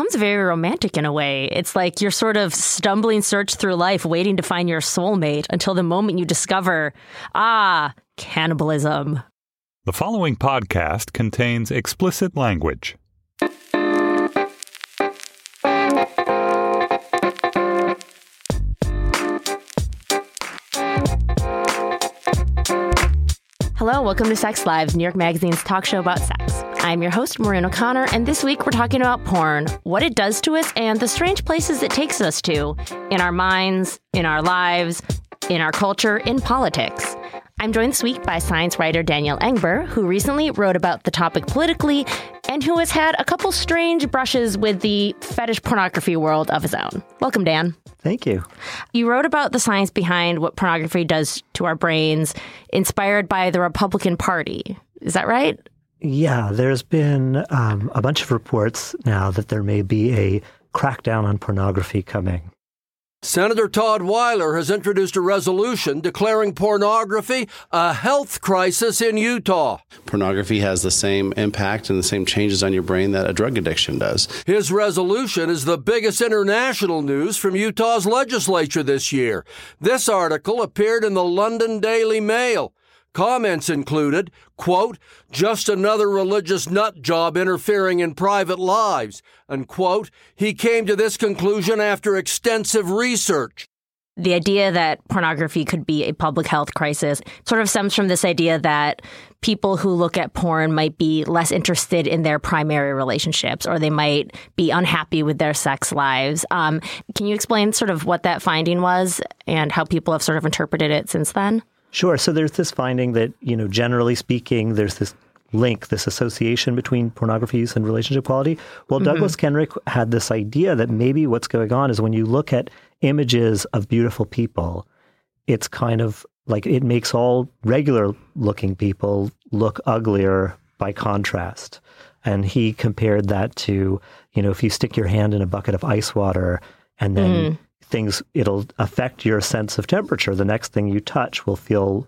becomes very romantic in a way. It's like you're sort of stumbling search through life, waiting to find your soulmate until the moment you discover, ah, cannibalism. The following podcast contains explicit language. Hello, welcome to Sex Lives, New York Magazine's talk show about sex. I'm your host, Maureen O'Connor, and this week we're talking about porn, what it does to us, and the strange places it takes us to in our minds, in our lives, in our culture, in politics. I'm joined this week by science writer Daniel Engber, who recently wrote about the topic politically and who has had a couple strange brushes with the fetish pornography world of his own. Welcome, Dan. Thank you. You wrote about the science behind what pornography does to our brains, inspired by the Republican Party. Is that right? Yeah, there's been um, a bunch of reports now that there may be a crackdown on pornography coming. Senator Todd Weiler has introduced a resolution declaring pornography a health crisis in Utah. Pornography has the same impact and the same changes on your brain that a drug addiction does. His resolution is the biggest international news from Utah's legislature this year. This article appeared in the London Daily Mail. Comments included, quote, just another religious nut job interfering in private lives, and quote, he came to this conclusion after extensive research. The idea that pornography could be a public health crisis sort of stems from this idea that people who look at porn might be less interested in their primary relationships or they might be unhappy with their sex lives. Um, can you explain sort of what that finding was and how people have sort of interpreted it since then? Sure. So there's this finding that, you know, generally speaking, there's this link, this association between pornography use and relationship quality. Well, mm-hmm. Douglas Kenrick had this idea that maybe what's going on is when you look at images of beautiful people, it's kind of like it makes all regular looking people look uglier by contrast. And he compared that to, you know, if you stick your hand in a bucket of ice water and then mm things, it'll affect your sense of temperature. The next thing you touch will feel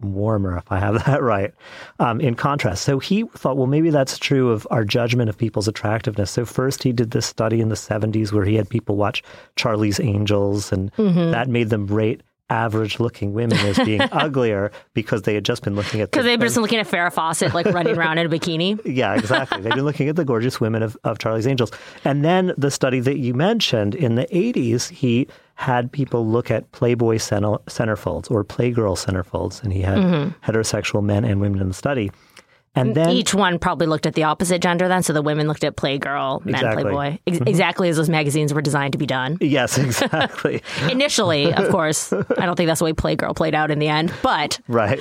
warmer, if I have that right, um, in contrast. So he thought, well, maybe that's true of our judgment of people's attractiveness. So first he did this study in the 70s where he had people watch Charlie's Angels, and mm-hmm. that made them rate average looking women as being uglier because they had just been looking at because they've been looking at Farrah Fawcett like running around in a bikini. Yeah, exactly. They've been looking at the gorgeous women of, of Charlie's Angels. And then the study that you mentioned in the 80s, he had people look at Playboy center, centerfolds or Playgirl centerfolds, and he had mm-hmm. heterosexual men and women in the study. And then each one probably looked at the opposite gender then. So the women looked at Playgirl, men exactly. Playboy, ex- mm-hmm. exactly as those magazines were designed to be done. Yes, exactly. Initially, of course. I don't think that's the way Playgirl played out in the end, but. Right.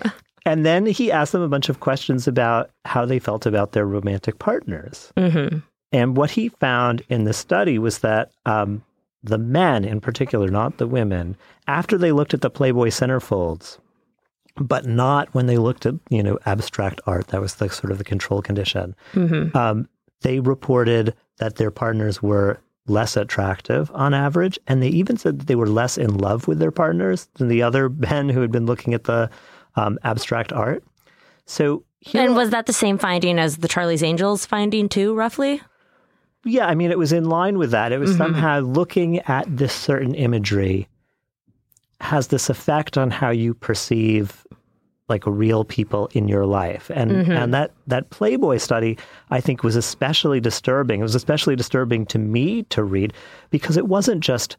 and then he asked them a bunch of questions about how they felt about their romantic partners. Mm-hmm. And what he found in the study was that um, the men, in particular, not the women, after they looked at the Playboy centerfolds, but not when they looked at you know abstract art. That was the sort of the control condition. Mm-hmm. Um, they reported that their partners were less attractive on average, and they even said that they were less in love with their partners than the other men who had been looking at the um, abstract art. So, and was that the same finding as the Charlie's Angels finding too, roughly? Yeah, I mean, it was in line with that. It was mm-hmm. somehow looking at this certain imagery has this effect on how you perceive like real people in your life. And mm-hmm. and that that Playboy study I think was especially disturbing. It was especially disturbing to me to read because it wasn't just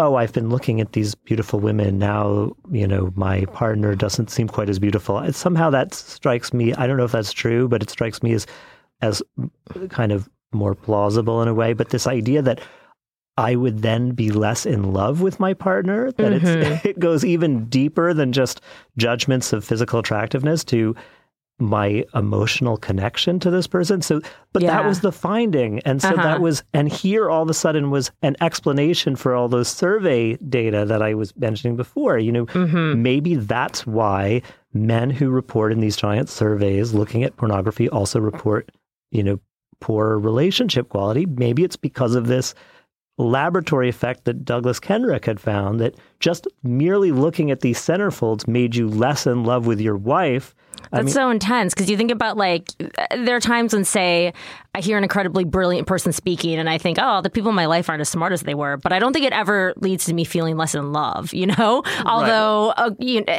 oh, I've been looking at these beautiful women. Now, you know, my partner doesn't seem quite as beautiful. It, somehow that strikes me. I don't know if that's true, but it strikes me as as kind of more plausible in a way. But this idea that I would then be less in love with my partner. That mm-hmm. it goes even deeper than just judgments of physical attractiveness to my emotional connection to this person. So, but yeah. that was the finding. And so uh-huh. that was, and here all of a sudden was an explanation for all those survey data that I was mentioning before. You know, mm-hmm. maybe that's why men who report in these giant surveys looking at pornography also report, you know, poor relationship quality. Maybe it's because of this laboratory effect that Douglas Kenrick had found that just merely looking at these centerfolds made you less in love with your wife. That's I mean, so intense because you think about like there are times when say I hear an incredibly brilliant person speaking and I think oh the people in my life aren't as smart as they were but I don't think it ever leads to me feeling less in love you know although right. uh, you know,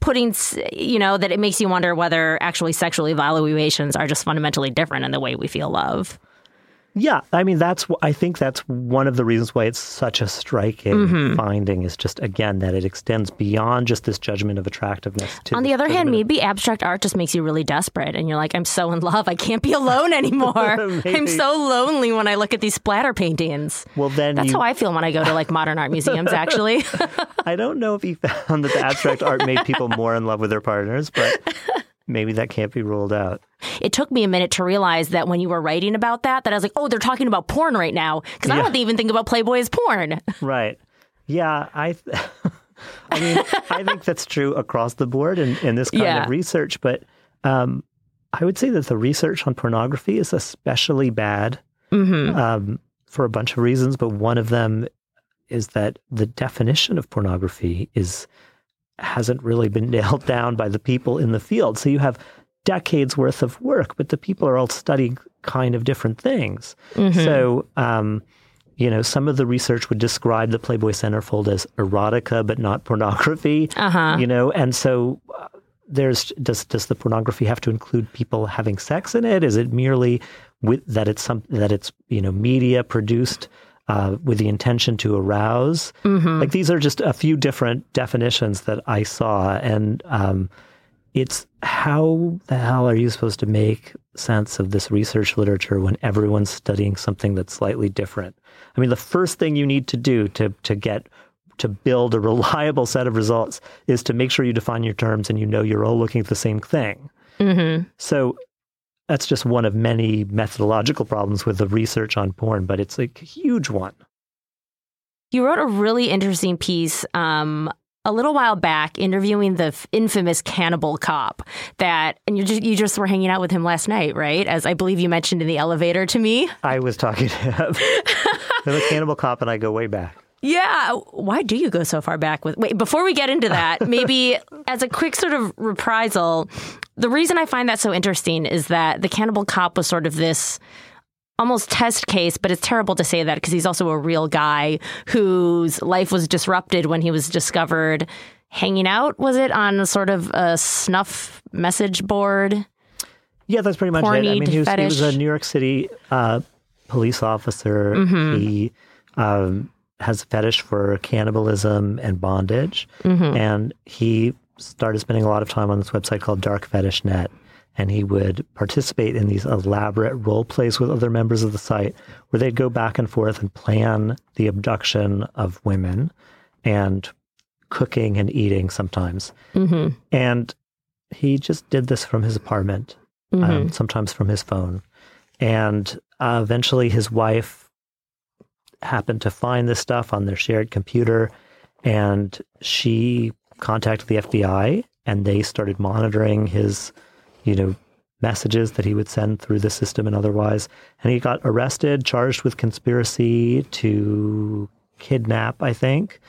putting you know that it makes you wonder whether actually sexual evaluations are just fundamentally different in the way we feel love. Yeah, I mean that's I think that's one of the reasons why it's such a striking mm-hmm. finding is just again that it extends beyond just this judgment of attractiveness. On the other hand, maybe abstract art just makes you really desperate, and you're like, I'm so in love, I can't be alone anymore. I'm so lonely when I look at these splatter paintings. Well, then that's you... how I feel when I go to like modern art museums. Actually, I don't know if you found that the abstract art made people more in love with their partners, but maybe that can't be ruled out. It took me a minute to realize that when you were writing about that, that I was like, oh, they're talking about porn right now because yeah. I don't even think about Playboy as porn. Right. Yeah, I. I mean, I think that's true across the board in, in this kind yeah. of research, but um, I would say that the research on pornography is especially bad mm-hmm. um, for a bunch of reasons, but one of them is that the definition of pornography is hasn't really been nailed down by the people in the field. So you have decades worth of work, but the people are all studying kind of different things. Mm-hmm. So, um, you know, some of the research would describe the Playboy centerfold as erotica, but not pornography. Uh-huh. You know, and so uh, there's does does the pornography have to include people having sex in it? Is it merely with that it's some that it's you know media produced? Uh, with the intention to arouse. Mm-hmm. Like these are just a few different definitions that I saw, and um, it's how the hell are you supposed to make sense of this research literature when everyone's studying something that's slightly different? I mean, the first thing you need to do to to get to build a reliable set of results is to make sure you define your terms and you know you're all looking at the same thing. Mm-hmm. So that's just one of many methodological problems with the research on porn, but it's a huge one. You wrote a really interesting piece um, a little while back interviewing the infamous cannibal cop that and you just you just were hanging out with him last night right? As i believe you mentioned in the elevator to me. I was talking to him. The cannibal cop and i go way back yeah. Why do you go so far back with? Wait, before we get into that, maybe as a quick sort of reprisal, the reason I find that so interesting is that the cannibal cop was sort of this almost test case, but it's terrible to say that because he's also a real guy whose life was disrupted when he was discovered hanging out, was it, on sort of a snuff message board? Yeah, that's pretty much it. I mean, he was, he was, a New York City uh, police officer. Mm-hmm. He um, has a fetish for cannibalism and bondage. Mm-hmm. And he started spending a lot of time on this website called Dark Fetish Net. And he would participate in these elaborate role plays with other members of the site where they'd go back and forth and plan the abduction of women and cooking and eating sometimes. Mm-hmm. And he just did this from his apartment, um, mm-hmm. um, sometimes from his phone. And uh, eventually his wife happened to find this stuff on their shared computer, and she contacted the FBI, and they started monitoring his, you know, messages that he would send through the system and otherwise. And he got arrested, charged with conspiracy to kidnap, I think.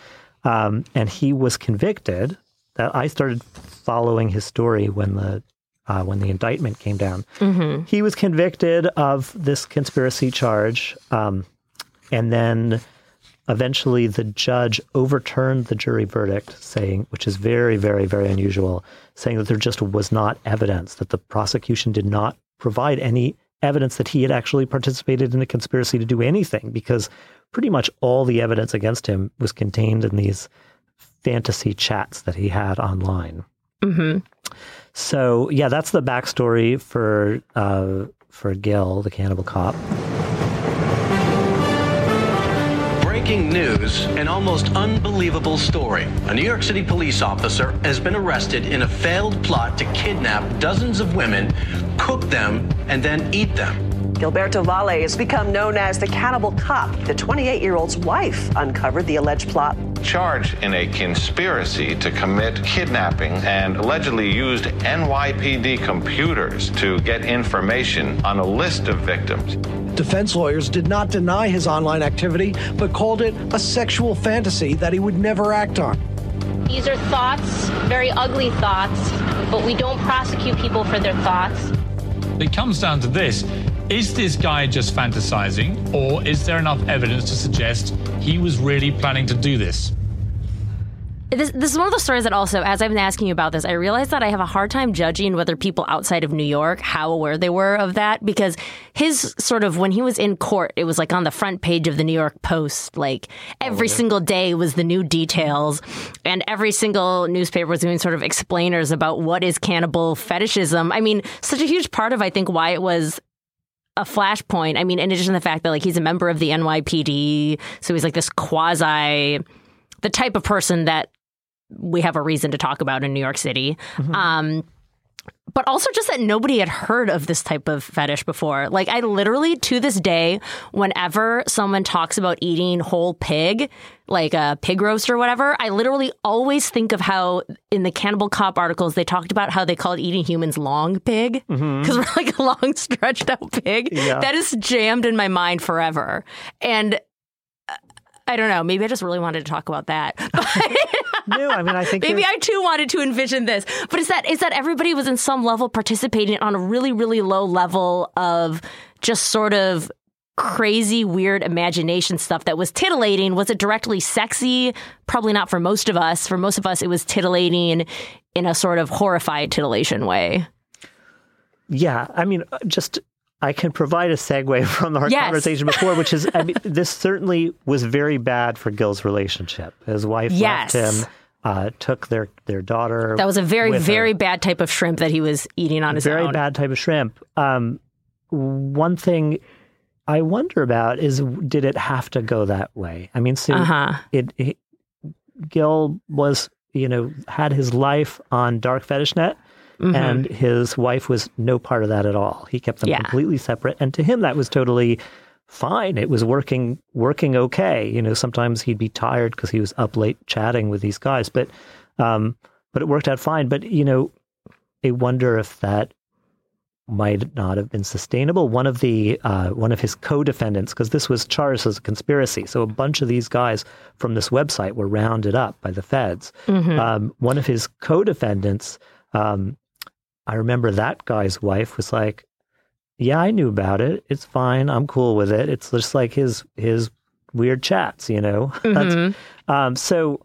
Um, and he was convicted. That I started following his story when the uh, when the indictment came down. Mm-hmm. He was convicted of this conspiracy charge. Um, and then eventually the judge overturned the jury verdict, saying, which is very, very, very unusual, saying that there just was not evidence, that the prosecution did not provide any evidence that he had actually participated in a conspiracy to do anything, because pretty much all the evidence against him was contained in these fantasy chats that he had online. Mm-hmm. So yeah, that's the backstory for uh, for Gil, the cannibal cop. Breaking news, an almost unbelievable story. A New York City police officer has been arrested in a failed plot to kidnap dozens of women, cook them, and then eat them. Gilberto Valle has become known as the cannibal cop. The 28 year old's wife uncovered the alleged plot. Charged in a conspiracy to commit kidnapping and allegedly used NYPD computers to get information on a list of victims. Defense lawyers did not deny his online activity, but called it a sexual fantasy that he would never act on. These are thoughts, very ugly thoughts, but we don't prosecute people for their thoughts. It comes down to this is this guy just fantasizing, or is there enough evidence to suggest he was really planning to do this? This, this is one of those stories that also, as I've been asking you about this, I realized that I have a hard time judging whether people outside of New York, how aware they were of that. Because his sort of, when he was in court, it was like on the front page of the New York Post. Like every oh, single day was the new details. And every single newspaper was doing sort of explainers about what is cannibal fetishism. I mean, such a huge part of, I think, why it was a flashpoint. I mean, in addition to the fact that like he's a member of the NYPD, so he's like this quasi, the type of person that we have a reason to talk about in New York City. Um, but also just that nobody had heard of this type of fetish before. Like I literally to this day, whenever someone talks about eating whole pig, like a pig roast or whatever, I literally always think of how in the Cannibal Cop articles they talked about how they called eating humans long pig mm-hmm. because we're like a long stretched out pig. Yeah. That is jammed in my mind forever. And I don't know, maybe I just really wanted to talk about that. No, I mean, I think Maybe I too wanted to envision this, but is that is that everybody was in some level participating on a really really low level of just sort of crazy weird imagination stuff that was titillating? Was it directly sexy? Probably not for most of us. For most of us it was titillating in a sort of horrified titillation way. Yeah, I mean, just I can provide a segue from our Yes. conversation before, which is, I mean, this certainly was very bad for Gil's relationship. His wife Yes. left him, uh, took their their daughter. that was a very with her. very bad type of shrimp that he was eating on his very own Very bad type of shrimp. Um, one thing I wonder about is, did it have to go that way? I mean, so Uh-huh. it, it Gil was, you know, had his life on Dark FetishNet, Mm-hmm. and his wife was no part of that at all. He kept them Yeah. completely separate, and to him that was totally fine. It was working working okay. You know, sometimes he'd be tired because he was up late chatting with these guys, but um, but it worked out fine. But you know, I wonder if that might not have been sustainable. One of the uh, one of his co-defendants, because this was charged as a conspiracy, so a bunch of these guys from this website were rounded up by the feds. Um, one of his co-defendants, um, I remember that guy's wife was like, "Yeah, I knew about it. It's fine. I'm cool with it. It's just like his his weird chats, you know." That's, um, so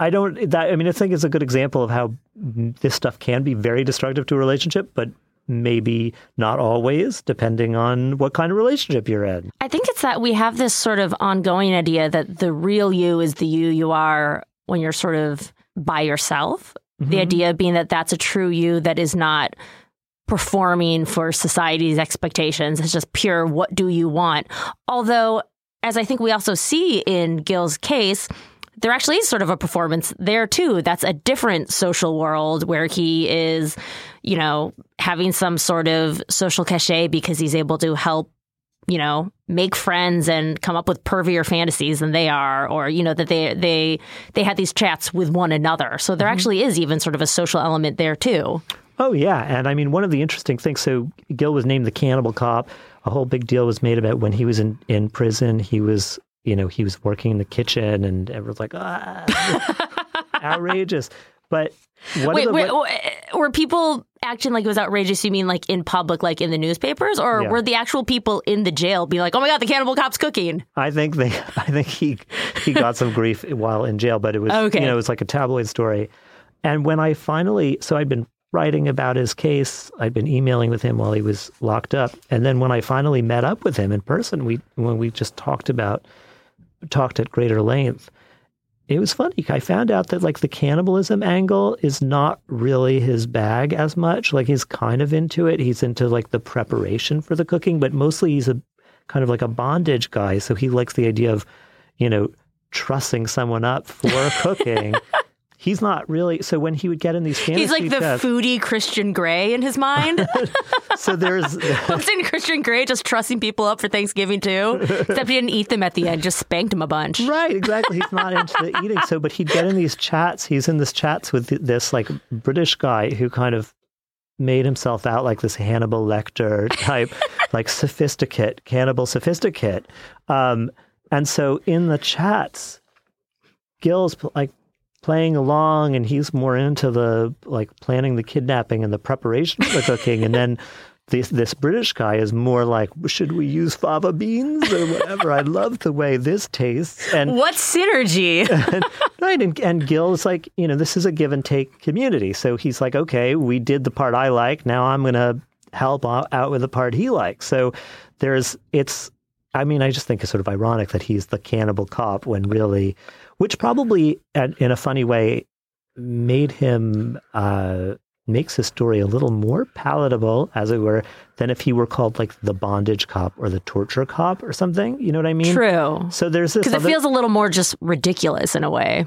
I don't. That I mean, I think it's a good example of how this stuff can be very destructive to a relationship, but maybe not always, depending on what kind of relationship you're in. I think it's that we have this sort of ongoing idea that the real you is the you you are when you're sort of by yourself. The mm-hmm. idea being that that's a true you that is not performing for society's expectations. It's just pure what do you want. Although, as I think we also see in Gil's case, there actually is sort of a performance there too. That's a different social world where he is, you know, having some sort of social cachet because he's able to help you know, make friends and come up with pervier fantasies than they are, or you know that they they they had these chats with one another. So there actually is even sort of a social element there too. Oh yeah, and I mean one of the interesting things. So Gil was named the cannibal cop. A whole big deal was made about when he was in in prison. He was you know he was working in the kitchen, and everyone's like ah, outrageous. But Wait, wait, were people acting like it was outrageous? You mean like in public, like in the newspapers, or Yeah. were the actual people in the jail be like, "Oh my god, the cannibal cop's cooking"? I think they, I think he he got some grief while in jail, but it was Okay. you know it was like a tabloid story. And when I finally, so I'd been writing about his case, I'd been emailing with him while he was locked up, and then when I finally met up with him in person, we when we just talked about talked at greater length. It was funny. I found out that like the cannibalism angle is not really his bag as much. Like he's kind of into it. He's into like the preparation for the cooking, but mostly he's a kind of like a bondage guy. So he likes the idea of, you know, trussing someone up for cooking. He's not really. So when he would get in these fantasy He's like the chats- foodie Christian Grey in his mind. so there's Wasn't Christian Grey just trussing people up for Thanksgiving too? Except he didn't eat them at the end; just spanked them a bunch. Right, exactly. He's not into the eating. So, but he'd get in these chats. He's in this chats with this like British guy who kind of made himself out like this Hannibal Lecter type, like sophisticate, cannibal sophisticate. Um, and so in the chats, Gil's like playing along and he's more into the like planning the kidnapping and the preparation for the cooking. And then this this British guy is more like, should we use fava beans or whatever? I love the way this tastes. And what synergy? and, right. And, and Gil is like, you know, this is a give and take community. So he's like, okay, we did the part I like. Now I'm going to help out with the part he likes. So there's, it's, I mean, I just think it's sort of ironic that he's the cannibal cop when really, which probably in a funny way made him uh, makes his story a little more palatable, as it were, than if he were called like the bondage cop or the torture cop or something. You know what I mean? True. So there's this because it feels a little more just ridiculous in a way.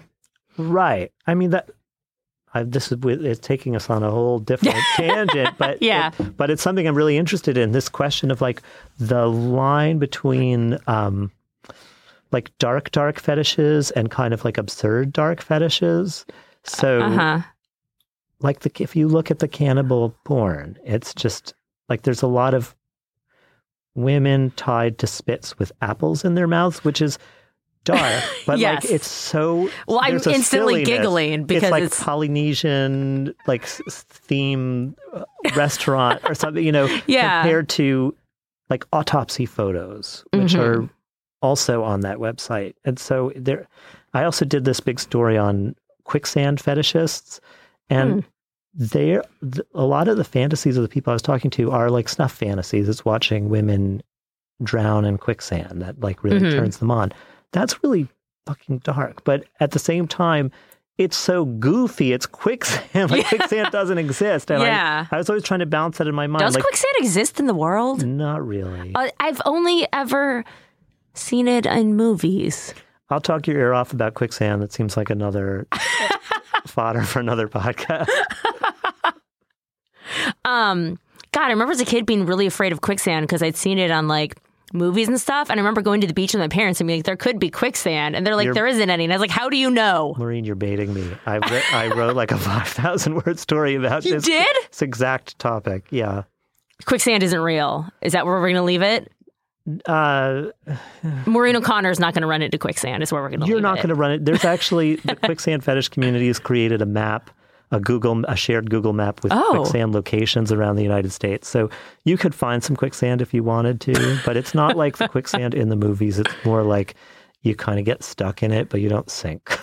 Right. I mean that. I, this is it's taking us on a whole different tangent, but yeah, it, but it's something I'm really interested in. This question of like the line between um, like dark dark fetishes and kind of like absurd dark fetishes. So uh-huh like the if you look at the cannibal porn, it's just like there's a lot of women tied to spits with apples in their mouths, which is dark, but yes. like it's so. Well, I'm instantly silliness. giggling because it's like it's... Polynesian like theme uh, restaurant or something, you know, yeah. compared to like autopsy photos, which mm-hmm. are also on that website. And so there, I also did this big story on quicksand fetishists and mm. a lot of the fantasies of the people I was talking to are like snuff fantasies. It's watching women drown in quicksand that like really mm-hmm. turns them on. That's really fucking dark. But at the same time, it's so goofy. It's quicksand. Like quicksand doesn't exist. And yeah. I, I, was always trying to balance that in my mind. Does like, quicksand exist in the world? Not really. Uh, I've only ever seen it in movies. I'll talk your ear off about quicksand. That seems like another fodder for another podcast. um, God, I remember as a kid being really afraid of quicksand because I'd seen it on like movies and stuff. And I remember going to the beach with my parents and being like, there could be quicksand. And they're like, you're, there isn't any. And I was like, how do you know? Maureen, you're baiting me. I, re- I wrote like a 5,000 word story about you this, did? this exact topic. Yeah. Quicksand isn't real. Is that where we're going to leave it? Uh, Maureen O'Connor is not going to run into quicksand. Is where we're going to. You're not going to run it. There's actually the quicksand fetish community has created a map, a Google, a shared Google map with oh. quicksand locations around the United States. So you could find some quicksand if you wanted to, but it's not like the quicksand in the movies. It's more like you kind of get stuck in it, but you don't sink.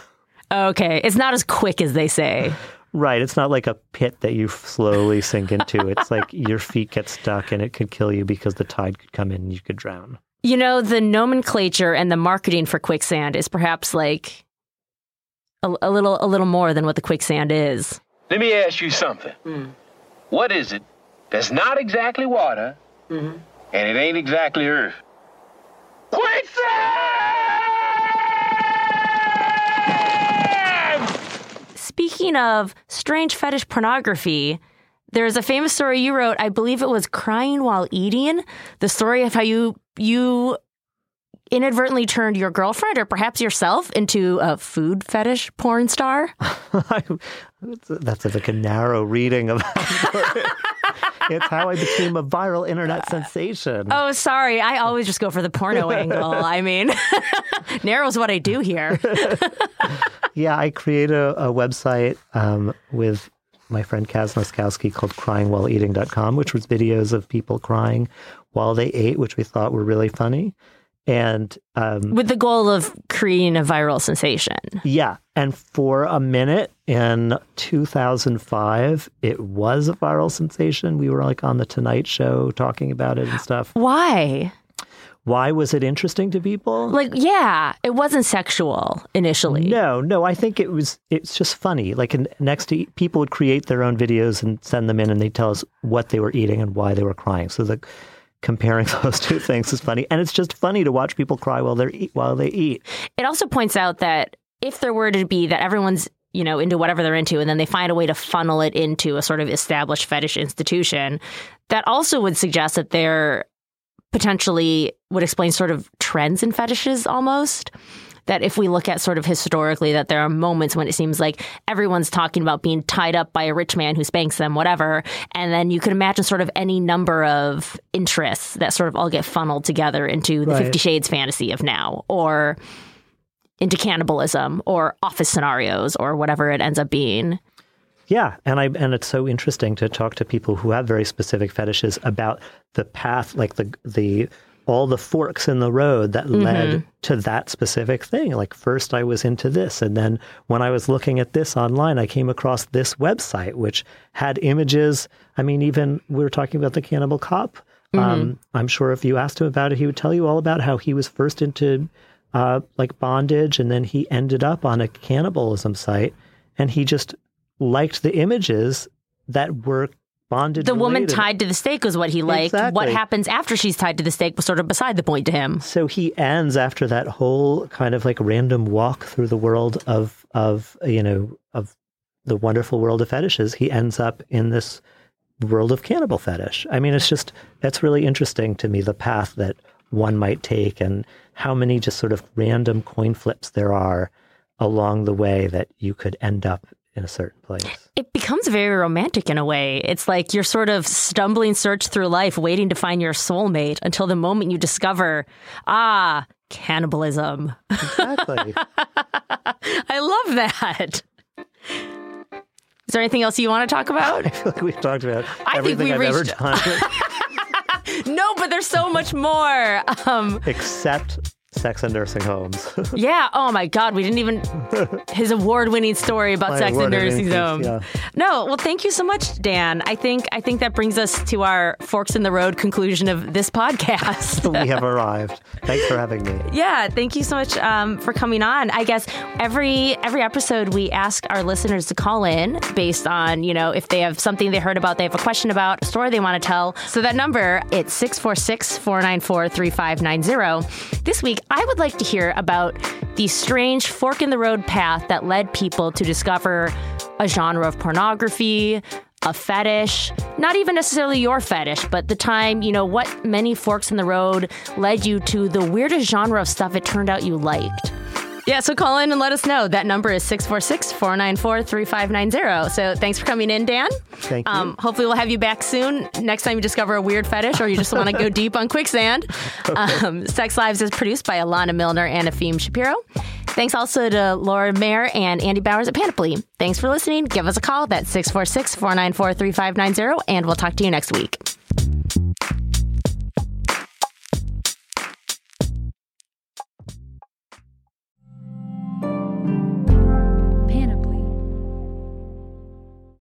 Okay, it's not as quick as they say. Right. It's not like a pit that you slowly sink into. It's like your feet get stuck and it could kill you because the tide could come in and you could drown. You know, the nomenclature and the marketing for quicksand is perhaps like a, a little a little more than what the quicksand is. Let me ask you something. Mm. What is it that's not exactly water mm-hmm. and it ain't exactly earth? Quicksand! Speaking of strange fetish pornography, there's a famous story you wrote. I believe it was crying while eating. The story of how you you inadvertently turned your girlfriend or perhaps yourself into a food fetish porn star. That's like a narrow reading of. it. it's how I became a viral internet uh, sensation. Oh, sorry. I always just go for the porno angle. I mean, narrow's what I do here. Yeah, I created a, a website um, with my friend Kaz Noskowski called cryingwhileeating.com, which was videos of people crying while they ate, which we thought were really funny. And um, with the goal of creating a viral sensation. Yeah. And for a minute in 2005, it was a viral sensation. We were like on The Tonight Show talking about it and stuff. Why? Why was it interesting to people? Like, yeah, it wasn't sexual initially. No, no, I think it was, it's just funny. Like, next to people would create their own videos and send them in, and they tell us what they were eating and why they were crying. So, the comparing those two things is funny. And it's just funny to watch people cry while, they're eat, while they eat. It also points out that if there were to be that everyone's you know, into whatever they're into, and then they find a way to funnel it into a sort of established fetish institution, that also would suggest that they're potentially would explain sort of trends in fetishes almost. that if we look at sort of historically, that there are moments when it seems like everyone's talking about being tied up by a rich man who spanks them, whatever. And then you could imagine sort of any number of interests that sort of all get funneled together into the Right. Fifty Shades fantasy of now, or into cannibalism, or office scenarios, or whatever it ends up being. Yeah, and I and it's so interesting to talk to people who have very specific fetishes about the path, like the the all the forks in the road that led Mhm. to that specific thing. Like first I was into this, and then when I was looking at this online, I came across this website which had images. I mean, even we were talking about the cannibal cop. Um, I'm sure if you asked him about it, he would tell you all about how he was first into uh, like bondage, and then he ended up on a cannibalism site, and he just liked the images that were bonded. The woman tied to the stake was what he liked. What happens after she's tied to the stake was sort of beside the point to him. So he ends after that whole kind of like random walk through the world of of you know of the wonderful world of fetishes. He ends up in this world of cannibal fetish. I mean, it's just that's really interesting to me the path that one might take and how many just sort of random coin flips there are along the way that you could end up in a certain place. It becomes very romantic in a way. It's like you're sort of stumbling search through life, waiting to find your soulmate until the moment you discover, ah, cannibalism. Exactly. I love that. Is there anything else you want to talk about? I feel like we've talked about I everything I've ever reached- done no, but there's so much more. Um, except sex and nursing homes. yeah. Oh my God. We didn't even his award-winning story about My sex and nursing piece, home. yeah. No. Well, thank you so much, Dan. I think I think that brings us to our forks in the road conclusion of this podcast. we have arrived. Thanks for having me. Yeah, thank you so much um, for coming on. I guess every every episode we ask our listeners to call in based on you know if they have something they heard about, they have a question about, a story they want to tell. So that number it's 646-494-3590. This week I would like to hear about the strange fork in the road path that led people to discover a genre of pornography, a fetish, not even necessarily your fetish, but the time, you know, what many forks in the road led you to the weirdest genre of stuff it turned out you liked. Yeah, so call in and let us know. That number is 646 494 3590. So thanks for coming in, Dan. Thank you. Um, hopefully, we'll have you back soon. Next time you discover a weird fetish or you just want to go deep on quicksand. Um, Sex Lives is produced by Alana Milner and Afim Shapiro. Thanks also to Laura Mayer and Andy Bowers at Panoply. Thanks for listening. Give us a call. That's 646 494 3590, and we'll talk to you next week.